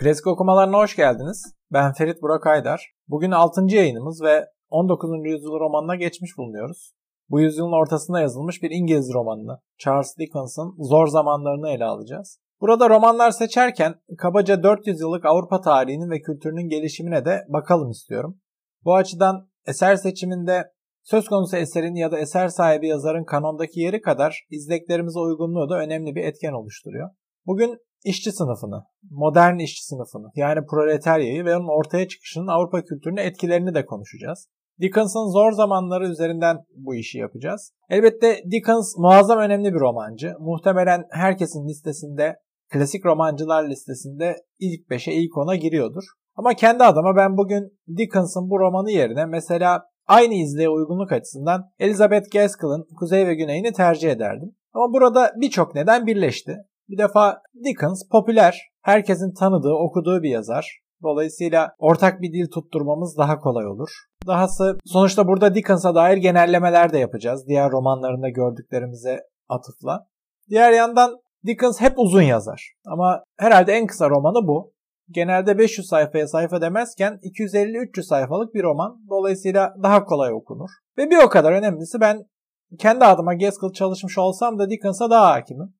Klasik okumalarına hoş geldiniz. Ben Ferit Burak Aydar. Bugün 6. yayınımız ve 19. yüzyıl romanına geçmiş bulunuyoruz. Bu yüzyılın ortasında yazılmış bir İngiliz romanını, Charles Dickens'ın Zor Zamanlarını ele alacağız. Burada romanlar seçerken kabaca 400 yıllık Avrupa tarihinin ve kültürünün gelişimine de bakalım istiyorum. Bu açıdan eser seçiminde söz konusu eserin ya da eser sahibi yazarın kanondaki yeri kadar izleklerimize uygunluğu da önemli bir etken oluşturuyor. Bugün işçi sınıfını, modern işçi sınıfını yani proletaryayı ve onun ortaya çıkışının Avrupa kültürüne etkilerini de konuşacağız. Dickens'ın zor zamanları üzerinden bu işi yapacağız. Elbette Dickens muazzam önemli bir romancı. Muhtemelen herkesin listesinde, klasik romancılar listesinde ilk 5'e ilk 10'a giriyordur. Ama kendi adıma ben bugün Dickens'ın bu romanı yerine mesela aynı izleye uygunluk açısından Elizabeth Gaskell'ın Kuzey ve Güney'ini tercih ederdim. Ama burada birçok neden birleşti. Bir defa Dickens popüler, herkesin tanıdığı, okuduğu bir yazar. Dolayısıyla ortak bir dil tutturmamız daha kolay olur. Dahası sonuçta burada Dickens'a dair genellemeler de yapacağız. Diğer romanlarında gördüklerimize atıfla. Diğer yandan Dickens hep uzun yazar. Ama herhalde en kısa romanı bu. Genelde 500 sayfaya sayfa demezken 250-300 sayfalık bir roman. Dolayısıyla daha kolay okunur. Ve bir o kadar önemlisi ben kendi adıma Gaskell çalışmış olsam da Dickens'a daha hakimim.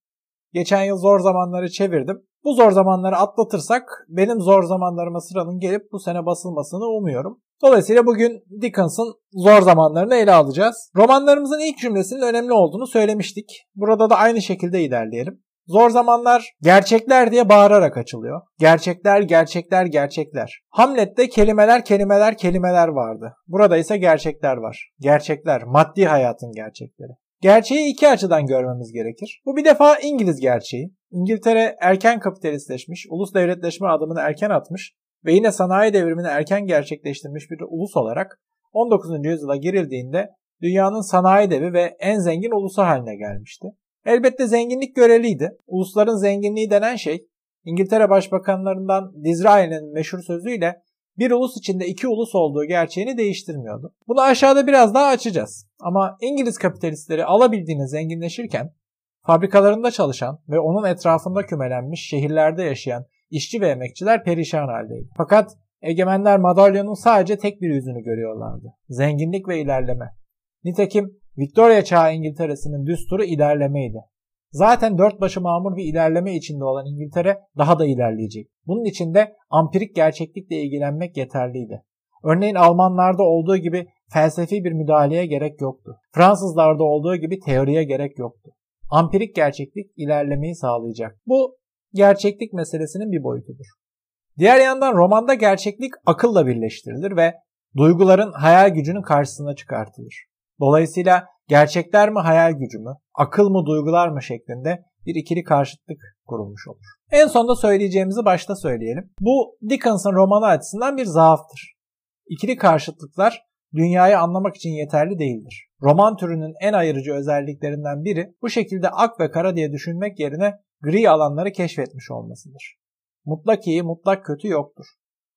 Geçen yıl zor zamanları çevirdim. Bu zor zamanları atlatırsak benim zor zamanlarıma sıranın gelip bu sene basılmasını umuyorum. Dolayısıyla bugün Dickens'ın zor zamanlarını ele alacağız. Romanlarımızın ilk cümlesinin önemli olduğunu söylemiştik. Burada da aynı şekilde ilerleyelim. Zor zamanlar gerçekler diye bağırarak açılıyor. Gerçekler, gerçekler, gerçekler. Hamlet'te kelimeler, kelimeler, kelimeler vardı. Burada ise gerçekler var. Gerçekler, maddi hayatın gerçekleri. Gerçeği iki açıdan görmemiz gerekir. Bu bir defa İngiliz gerçeği. İngiltere erken kapitalistleşmiş, ulus devletleşme adımını erken atmış ve yine sanayi devrimini erken gerçekleştirmiş bir ulus olarak 19. yüzyıla girildiğinde dünyanın sanayi devi ve en zengin ulusu haline gelmişti. Elbette zenginlik göreliydi. Ulusların zenginliği denen şey İngiltere başbakanlarından Disraeli'nin meşhur sözüyle bir ulus içinde iki ulus olduğu gerçeğini değiştirmiyordu. Bunu aşağıda biraz daha açacağız. Ama İngiliz kapitalistleri alabildiğine zenginleşirken fabrikalarında çalışan ve onun etrafında kümelenmiş şehirlerde yaşayan işçi ve emekçiler perişan haldeydi. Fakat egemenler madalyonun sadece tek bir yüzünü görüyorlardı. Zenginlik ve ilerleme. Nitekim Victoria çağı İngiltere'sinin düsturu ilerlemeydi. Zaten dört başı mamur bir ilerleme içinde olan İngiltere daha da ilerleyecek. Bunun için de ampirik gerçeklikle ilgilenmek yeterliydi. Örneğin Almanlarda olduğu gibi felsefi bir müdahaleye gerek yoktu. Fransızlarda olduğu gibi teoriye gerek yoktu. Ampirik gerçeklik ilerlemeyi sağlayacak. Bu gerçeklik meselesinin bir boyutudur. Diğer yandan romanda gerçeklik akılla birleştirilir ve duyguların hayal gücünün karşısına çıkartılır. Dolayısıyla gerçekler mi hayal gücü mü, akıl mı duygular mı şeklinde bir ikili karşıtlık kurulmuş olur. En sonda söyleyeceğimizi başta söyleyelim. Bu Dickens'ın romanı açısından bir zaaftır. İkili karşıtlıklar dünyayı anlamak için yeterli değildir. Roman türünün en ayırıcı özelliklerinden biri bu şekilde ak ve kara diye düşünmek yerine gri alanları keşfetmiş olmasıdır. Mutlak iyi, mutlak kötü yoktur.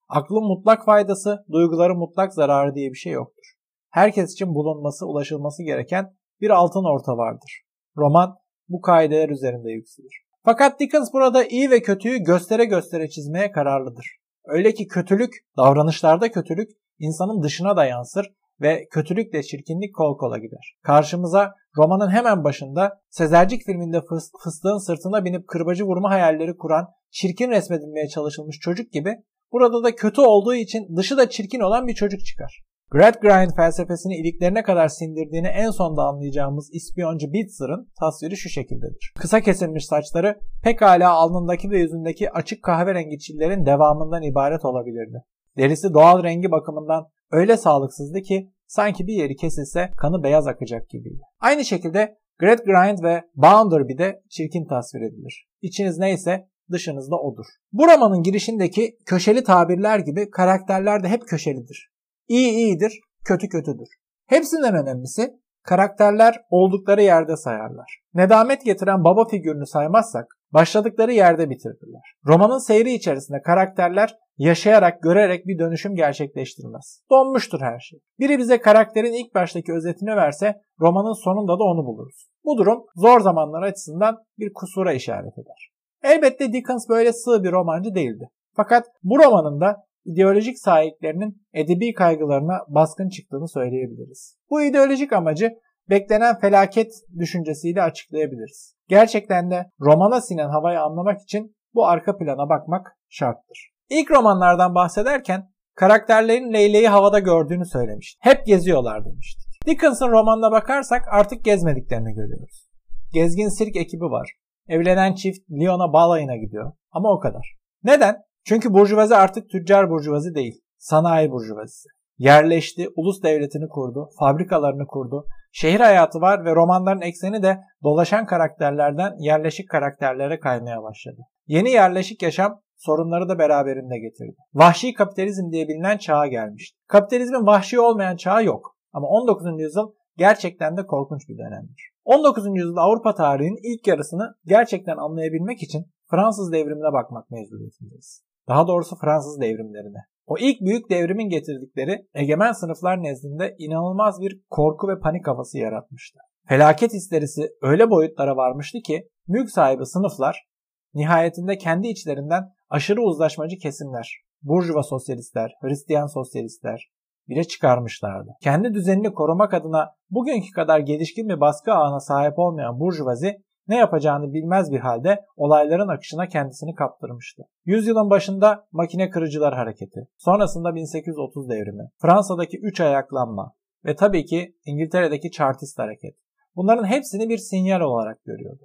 Aklın mutlak faydası, duyguların mutlak zararı diye bir şey yoktur herkes için bulunması, ulaşılması gereken bir altın orta vardır. Roman bu kaideler üzerinde yükselir. Fakat Dickens burada iyi ve kötüyü göstere göstere çizmeye kararlıdır. Öyle ki kötülük, davranışlarda kötülük insanın dışına da yansır ve kötülükle çirkinlik kol kola gider. Karşımıza romanın hemen başında Sezercik filminde fıstığın sırtına binip kırbacı vurma hayalleri kuran, çirkin resmedilmeye çalışılmış çocuk gibi burada da kötü olduğu için dışı da çirkin olan bir çocuk çıkar. Gradgrind felsefesini iliklerine kadar sindirdiğini en sonda anlayacağımız ispiyoncu Bitzer'ın tasviri şu şekildedir. Kısa kesilmiş saçları pekala alnındaki ve yüzündeki açık kahverengi çillerin devamından ibaret olabilirdi. Derisi doğal rengi bakımından öyle sağlıksızdı ki sanki bir yeri kesilse kanı beyaz akacak gibiydi. Aynı şekilde Gradgrind ve Bounderby de çirkin tasvir edilir. İçiniz neyse dışınızda odur. Bu romanın girişindeki köşeli tabirler gibi karakterler de hep köşelidir. İyi iyidir, kötü kötüdür. Hepsinden önemlisi karakterler oldukları yerde sayarlar. Nedamet getiren baba figürünü saymazsak başladıkları yerde bitirdiler. Romanın seyri içerisinde karakterler yaşayarak, görerek bir dönüşüm gerçekleştirmez. Donmuştur her şey. Biri bize karakterin ilk baştaki özetini verse romanın sonunda da onu buluruz. Bu durum zor zamanlar açısından bir kusura işaret eder. Elbette Dickens böyle sığ bir romancı değildi. Fakat bu romanında ideolojik sahiplerinin edebi kaygılarına baskın çıktığını söyleyebiliriz. Bu ideolojik amacı beklenen felaket düşüncesiyle açıklayabiliriz. Gerçekten de romana sinen havayı anlamak için bu arka plana bakmak şarttır. İlk romanlardan bahsederken karakterlerin Leyle'yi havada gördüğünü söylemişti. Hep geziyorlar demiştik. Dickens'ın romanına bakarsak artık gezmediklerini görüyoruz. Gezgin sirk ekibi var. Evlenen çift Lyon'a balayına gidiyor. Ama o kadar. Neden? Çünkü burjuvazi artık tüccar burjuvazi değil. Sanayi burjuvazisi. Yerleşti, ulus devletini kurdu, fabrikalarını kurdu. Şehir hayatı var ve romanların ekseni de dolaşan karakterlerden yerleşik karakterlere kaymaya başladı. Yeni yerleşik yaşam sorunları da beraberinde getirdi. Vahşi kapitalizm diye bilinen çağa gelmişti. Kapitalizmin vahşi olmayan çağı yok. Ama 19. yüzyıl gerçekten de korkunç bir dönemdir. 19. yüzyılda Avrupa tarihinin ilk yarısını gerçekten anlayabilmek için Fransız devrimine bakmak mecburiyetindeyiz. Daha doğrusu Fransız devrimlerine. O ilk büyük devrimin getirdikleri egemen sınıflar nezdinde inanılmaz bir korku ve panik havası yaratmıştı. Felaket histerisi öyle boyutlara varmıştı ki mülk sahibi sınıflar nihayetinde kendi içlerinden aşırı uzlaşmacı kesimler, burjuva sosyalistler, Hristiyan sosyalistler, bile çıkarmışlardı. Kendi düzenini korumak adına bugünkü kadar gelişkin bir baskı ağına sahip olmayan burjuvazi ne yapacağını bilmez bir halde olayların akışına kendisini kaptırmıştı. Yüzyılın başında makine kırıcılar hareketi, sonrasında 1830 devrimi, Fransa'daki üç ayaklanma ve tabii ki İngiltere'deki Chartist hareket. Bunların hepsini bir sinyal olarak görüyordu.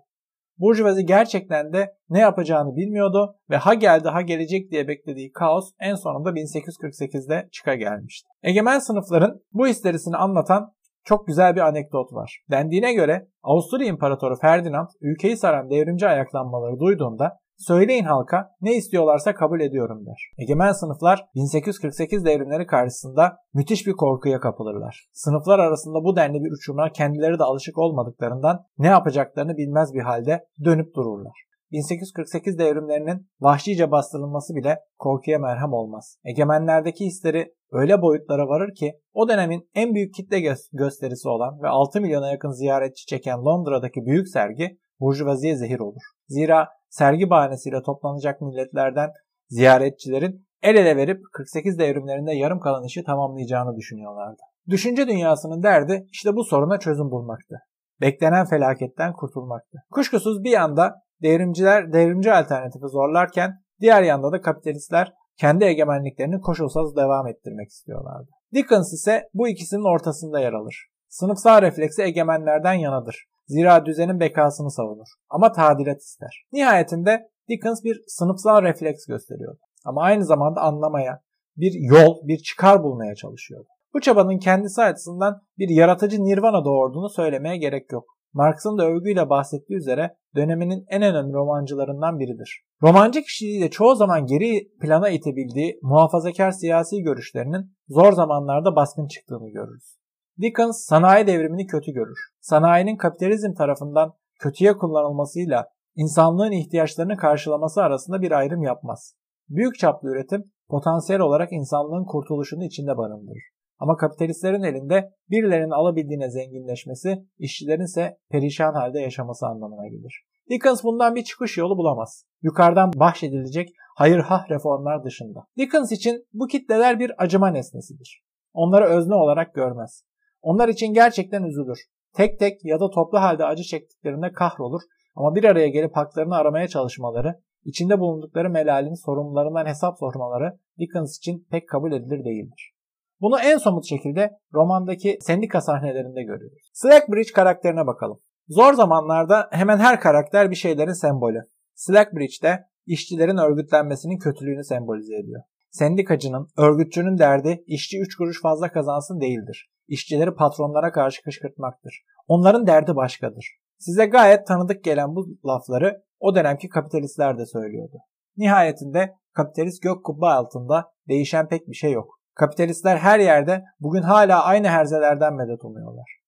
Burjuvazi gerçekten de ne yapacağını bilmiyordu ve ha geldi ha gelecek diye beklediği kaos en sonunda 1848'de çıka gelmişti. Egemen sınıfların bu histerisini anlatan çok güzel bir anekdot var. Dendiğine göre Avusturya İmparatoru Ferdinand ülkeyi saran devrimci ayaklanmaları duyduğunda Söyleyin halka ne istiyorlarsa kabul ediyorum der. Egemen sınıflar 1848 devrimleri karşısında müthiş bir korkuya kapılırlar. Sınıflar arasında bu denli bir uçuruma kendileri de alışık olmadıklarından ne yapacaklarını bilmez bir halde dönüp dururlar. 1848 devrimlerinin vahşice bastırılması bile korkuya merhem olmaz. Egemenlerdeki hisleri öyle boyutlara varır ki o dönemin en büyük kitle gö- gösterisi olan ve 6 milyona yakın ziyaretçi çeken Londra'daki büyük sergi burjuvaziye zehir olur. Zira sergi bahanesiyle toplanacak milletlerden ziyaretçilerin el ele verip 48 devrimlerinde yarım kalan işi tamamlayacağını düşünüyorlardı. Düşünce dünyasının derdi işte bu soruna çözüm bulmaktı. Beklenen felaketten kurtulmaktı. Kuşkusuz bir yanda devrimciler devrimci alternatifi zorlarken diğer yanda da kapitalistler kendi egemenliklerini koşulsuz devam ettirmek istiyorlardı. Dickens ise bu ikisinin ortasında yer alır. Sınıfsal refleksi egemenlerden yanadır. Zira düzenin bekasını savunur. Ama tadilat ister. Nihayetinde Dickens bir sınıfsal refleks gösteriyordu. Ama aynı zamanda anlamaya, bir yol, bir çıkar bulmaya çalışıyordu. Bu çabanın kendisi açısından bir yaratıcı nirvana doğurduğunu söylemeye gerek yok. Marx'ın da övgüyle bahsettiği üzere döneminin en önemli romancılarından biridir. Romancı kişiliğiyle çoğu zaman geri plana itebildiği muhafazakar siyasi görüşlerinin zor zamanlarda baskın çıktığını görürüz. Dickens sanayi devrimini kötü görür. Sanayinin kapitalizm tarafından kötüye kullanılmasıyla insanlığın ihtiyaçlarını karşılaması arasında bir ayrım yapmaz. Büyük çaplı üretim potansiyel olarak insanlığın kurtuluşunu içinde barındırır. Ama kapitalistlerin elinde birilerinin alabildiğine zenginleşmesi, işçilerin ise perişan halde yaşaması anlamına gelir. Dickens bundan bir çıkış yolu bulamaz. Yukarıdan bahşedilecek hayır hah reformlar dışında. Dickens için bu kitleler bir acıma nesnesidir. Onları özne olarak görmez. Onlar için gerçekten üzülür. Tek tek ya da toplu halde acı çektiklerinde kahrolur ama bir araya gelip haklarını aramaya çalışmaları, içinde bulundukları melalin sorumlularından hesap sormaları Dickens için pek kabul edilir değildir. Bunu en somut şekilde romandaki sendika sahnelerinde görüyoruz. Slackbridge karakterine bakalım. Zor zamanlarda hemen her karakter bir şeylerin sembolü. Slackbridge'de işçilerin örgütlenmesinin kötülüğünü sembolize ediyor. Sendikacının, örgütçünün derdi işçi 3 kuruş fazla kazansın değildir. İşçileri patronlara karşı kışkırtmaktır. Onların derdi başkadır. Size gayet tanıdık gelen bu lafları o dönemki kapitalistler de söylüyordu. Nihayetinde kapitalist gök kubbe altında değişen pek bir şey yok. Kapitalistler her yerde bugün hala aynı herzelerden medet umuyorlar.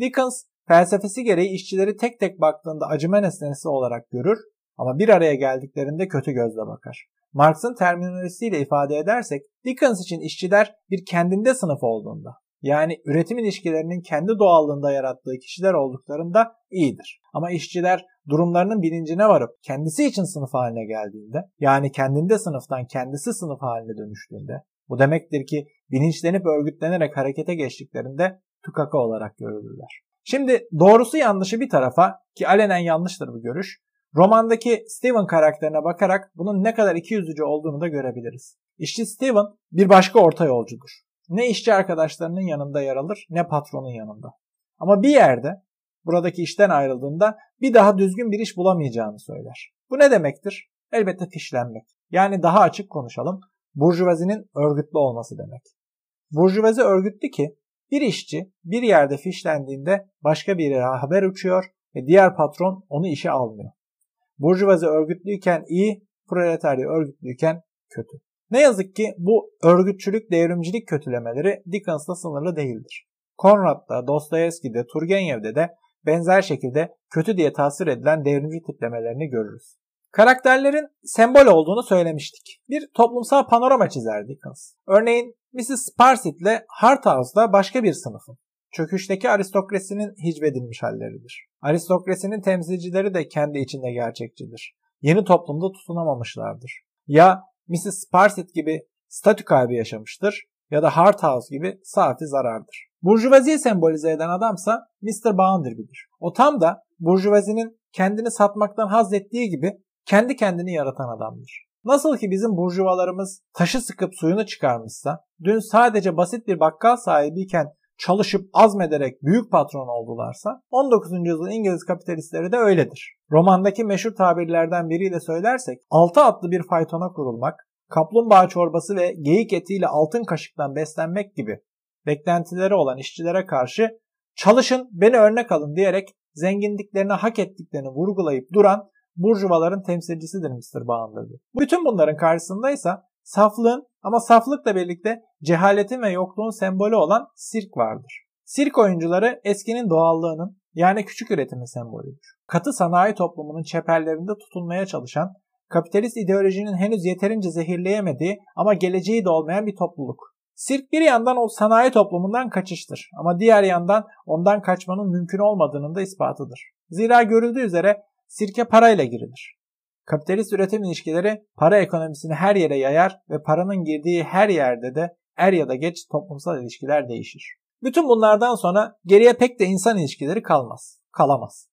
Dickens felsefesi gereği işçileri tek tek baktığında acıma nesnesi olarak görür ama bir araya geldiklerinde kötü gözle bakar. Marx'ın terminolojisiyle ifade edersek Dickens için işçiler bir kendinde sınıf olduğunda yani üretim ilişkilerinin kendi doğallığında yarattığı kişiler olduklarında iyidir. Ama işçiler durumlarının bilincine varıp kendisi için sınıf haline geldiğinde yani kendinde sınıftan kendisi sınıf haline dönüştüğünde bu demektir ki bilinçlenip örgütlenerek harekete geçtiklerinde tukaka olarak görülürler. Şimdi doğrusu yanlışı bir tarafa ki alenen yanlıştır bu görüş. Romandaki Steven karakterine bakarak bunun ne kadar ikiyüzlücü olduğunu da görebiliriz. İşçi Steven bir başka orta yolcudur. Ne işçi arkadaşlarının yanında yer alır ne patronun yanında. Ama bir yerde buradaki işten ayrıldığında bir daha düzgün bir iş bulamayacağını söyler. Bu ne demektir? Elbette fişlenmek. Yani daha açık konuşalım. Burjuvazinin örgütlü olması demek. Burjuvazi örgütlü ki bir işçi bir yerde fişlendiğinde başka bir yere haber uçuyor ve diğer patron onu işe almıyor. Burjuvazi örgütlüyken iyi, proletarya örgütlüyken kötü. Ne yazık ki bu örgütçülük, devrimcilik kötülemeleri Dickens'la sınırlı değildir. Konrad'da, Dostoyevski'de, Turgenev'de de benzer şekilde kötü diye tasvir edilen devrimci tiplemelerini görürüz. Karakterlerin sembol olduğunu söylemiştik. Bir toplumsal panorama çizer Dickens. Örneğin Mrs. Sparsit ile Harthouse da başka bir sınıfın. Çöküşteki aristokrasinin hicvedilmiş halleridir. Aristokrasinin temsilcileri de kendi içinde gerçekçidir. Yeni toplumda tutunamamışlardır. Ya Mrs. Sparsit gibi statü kaybı yaşamıştır ya da Harthouse gibi saati zarardır. Burjuvaziyi sembolize eden adamsa Mr. Bounderby'dir. O tam da burjuvazinin kendini satmaktan haz ettiği gibi kendi kendini yaratan adamdır. Nasıl ki bizim burjuvalarımız taşı sıkıp suyunu çıkarmışsa, dün sadece basit bir bakkal sahibiyken çalışıp azmederek büyük patron oldularsa 19. yüzyıl İngiliz kapitalistleri de öyledir. Romandaki meşhur tabirlerden biriyle söylersek altı atlı bir faytona kurulmak, kaplumbağa çorbası ve geyik etiyle altın kaşıktan beslenmek gibi beklentileri olan işçilere karşı çalışın beni örnek alın diyerek zenginliklerini hak ettiklerini vurgulayıp duran burjuvaların temsilcisidir Mr. Bounderby. Bütün bunların karşısındaysa saflığın ama saflıkla birlikte cehaletin ve yokluğun sembolü olan sirk vardır. Sirk oyuncuları eskinin doğallığının yani küçük üretimin sembolüdür. Katı sanayi toplumunun çeperlerinde tutunmaya çalışan, kapitalist ideolojinin henüz yeterince zehirleyemediği ama geleceği de olmayan bir topluluk. Sirk bir yandan o sanayi toplumundan kaçıştır ama diğer yandan ondan kaçmanın mümkün olmadığının da ispatıdır. Zira görüldüğü üzere sirke parayla girilir. Kapitalist üretim ilişkileri para ekonomisini her yere yayar ve paranın girdiği her yerde de er ya da geç toplumsal ilişkiler değişir. Bütün bunlardan sonra geriye pek de insan ilişkileri kalmaz, kalamaz.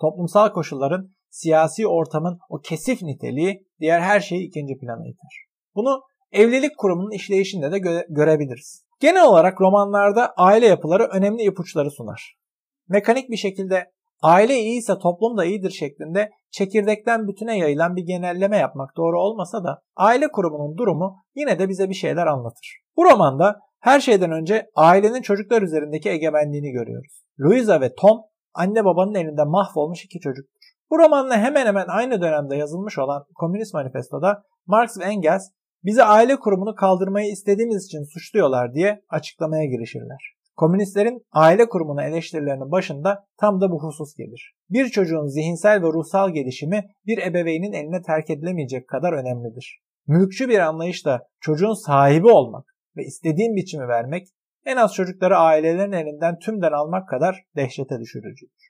Toplumsal koşulların, siyasi ortamın o kesif niteliği diğer her şeyi ikinci plana iter. Bunu evlilik kurumunun işleyişinde de gö- görebiliriz. Genel olarak romanlarda aile yapıları önemli ipuçları sunar. Mekanik bir şekilde aile iyiyse toplum da iyidir şeklinde çekirdekten bütüne yayılan bir genelleme yapmak doğru olmasa da aile kurumunun durumu yine de bize bir şeyler anlatır. Bu romanda her şeyden önce ailenin çocuklar üzerindeki egemenliğini görüyoruz. Louisa ve Tom anne babanın elinde mahvolmuş iki çocuktur. Bu romanla hemen hemen aynı dönemde yazılmış olan Komünist Manifesto'da Marx ve Engels bizi aile kurumunu kaldırmayı istediğimiz için suçluyorlar diye açıklamaya girişirler. Komünistlerin aile kurumuna eleştirilerinin başında tam da bu husus gelir. Bir çocuğun zihinsel ve ruhsal gelişimi bir ebeveynin eline terk edilemeyecek kadar önemlidir. Mülkçü bir anlayışla çocuğun sahibi olmak ve istediğin biçimi vermek en az çocukları ailelerin elinden tümden almak kadar dehşete düşürücüdür.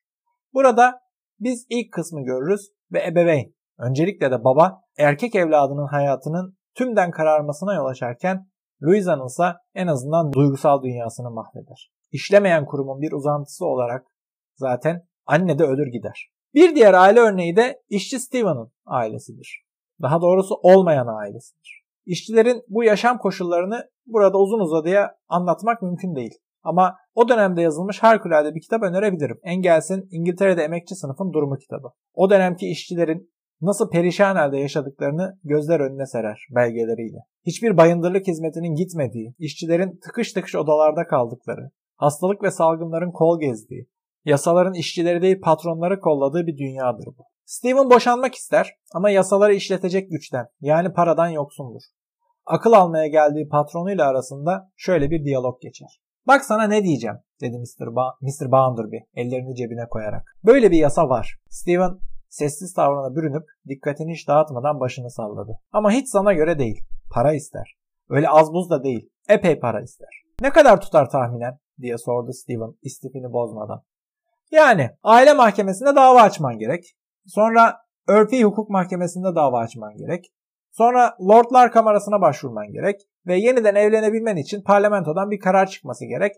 Burada biz ilk kısmı görürüz ve ebeveyn, öncelikle de baba, erkek evladının hayatının tümden kararmasına yol açarken Louisa'nın ise en azından duygusal dünyasını mahveder. İşlemeyen kurumun bir uzantısı olarak zaten anne de ölür gider. Bir diğer aile örneği de işçi Steven'ın ailesidir. Daha doğrusu olmayan ailesidir. İşçilerin bu yaşam koşullarını burada uzun uzadıya anlatmak mümkün değil. Ama o dönemde yazılmış harikulade bir kitap önerebilirim. Engels'in İngiltere'de Emekçi Sınıfın Durumu kitabı. O dönemki işçilerin nasıl perişan halde yaşadıklarını gözler önüne serer belgeleriyle. Hiçbir bayındırlık hizmetinin gitmediği, işçilerin tıkış tıkış odalarda kaldıkları, hastalık ve salgınların kol gezdiği, yasaların işçileri değil patronları kolladığı bir dünyadır bu. Steven boşanmak ister ama yasaları işletecek güçten yani paradan yoksundur. Akıl almaya geldiği patronuyla arasında şöyle bir diyalog geçer. Bak sana ne diyeceğim dedi Mr. Ba Mr. Bounderby ellerini cebine koyarak. Böyle bir yasa var. Steven sessiz tavrına bürünüp dikkatini hiç dağıtmadan başını salladı. Ama hiç sana göre değil. Para ister. Öyle az buz da değil. Epey para ister. Ne kadar tutar tahminen? diye sordu Steven istifini bozmadan. Yani aile mahkemesinde dava açman gerek. Sonra örfi hukuk mahkemesinde dava açman gerek. Sonra Lordlar Kamerası'na başvurman gerek ve yeniden evlenebilmen için parlamentodan bir karar çıkması gerek.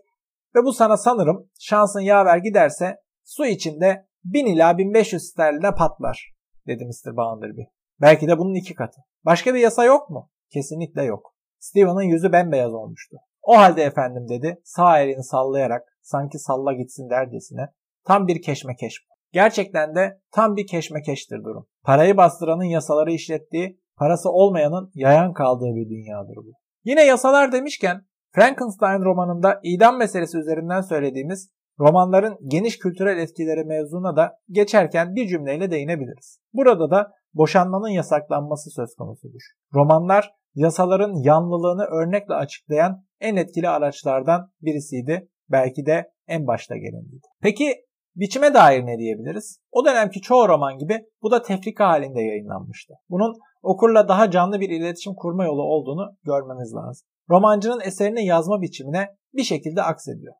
Ve bu sana sanırım şansın yaver giderse su içinde 1000 ila 1500 sterline patlar dedi Mr. Bounderby. Belki de bunun iki katı. Başka bir yasa yok mu? Kesinlikle yok. Steven'ın yüzü bembeyaz olmuştu. O halde efendim dedi sağ elini sallayarak sanki salla gitsin dercesine tam bir keşmekeş bu. Gerçekten de tam bir keşmekeştir durum. Parayı bastıranın yasaları işlettiği, parası olmayanın yayan kaldığı bir dünyadır bu. Yine yasalar demişken Frankenstein romanında idam meselesi üzerinden söylediğimiz romanların geniş kültürel etkileri mevzuna da geçerken bir cümleyle değinebiliriz. Burada da boşanmanın yasaklanması söz konusudur. Romanlar yasaların yanlılığını örnekle açıklayan en etkili araçlardan birisiydi. Belki de en başta geleniydi. Peki biçime dair ne diyebiliriz? O dönemki çoğu roman gibi bu da tefrika halinde yayınlanmıştı. Bunun okurla daha canlı bir iletişim kurma yolu olduğunu görmemiz lazım. Romancının eserini yazma biçimine bir şekilde aksediyor.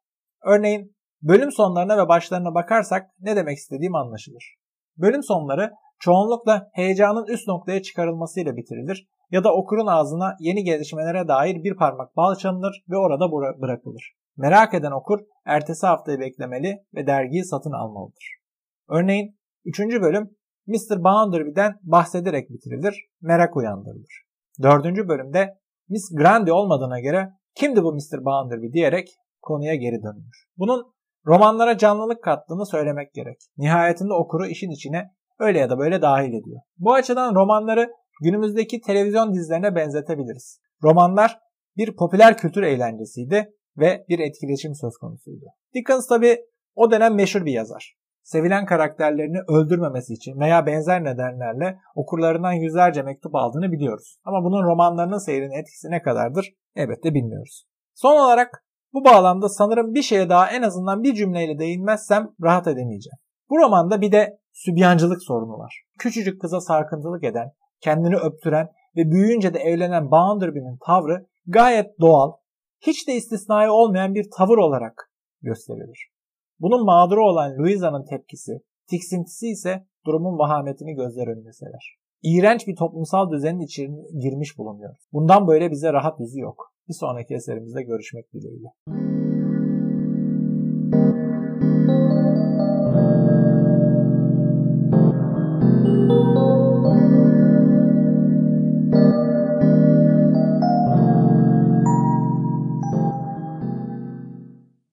Örneğin bölüm sonlarına ve başlarına bakarsak ne demek istediğim anlaşılır. Bölüm sonları çoğunlukla heyecanın üst noktaya çıkarılmasıyla bitirilir ya da okurun ağzına yeni gelişmelere dair bir parmak bal çalınır ve orada bırakılır. Merak eden okur ertesi haftayı beklemeli ve dergiyi satın almalıdır. Örneğin 3. bölüm Mr. Bounderby'den bahsederek bitirilir, merak uyandırılır. 4. bölümde Miss Grandi olmadığına göre kimdi bu Mr. Bounderby diyerek konuya geri dönülür. Bunun romanlara canlılık kattığını söylemek gerek. Nihayetinde okuru işin içine öyle ya da böyle dahil ediyor. Bu açıdan romanları günümüzdeki televizyon dizilerine benzetebiliriz. Romanlar bir popüler kültür eğlencesiydi ve bir etkileşim söz konusuydu. Dickens tabi o dönem meşhur bir yazar. Sevilen karakterlerini öldürmemesi için veya benzer nedenlerle okurlarından yüzlerce mektup aldığını biliyoruz. Ama bunun romanlarının seyrinin etkisi ne kadardır elbette bilmiyoruz. Son olarak bu bağlamda sanırım bir şeye daha en azından bir cümleyle değinmezsem rahat edemeyeceğim. Bu romanda bir de sübyancılık sorunu var. Küçücük kıza sarkıntılık eden, kendini öptüren ve büyüyünce de evlenen Bounderby'nin tavrı gayet doğal, hiç de istisnai olmayan bir tavır olarak gösterilir. Bunun mağduru olan Louisa'nın tepkisi, tiksintisi ise durumun vahametini gözler önüne serer. İğrenç bir toplumsal düzenin içine girmiş bulunuyor. Bundan böyle bize rahat yüzü yok. Bir sonraki eserimizde görüşmek dileğiyle.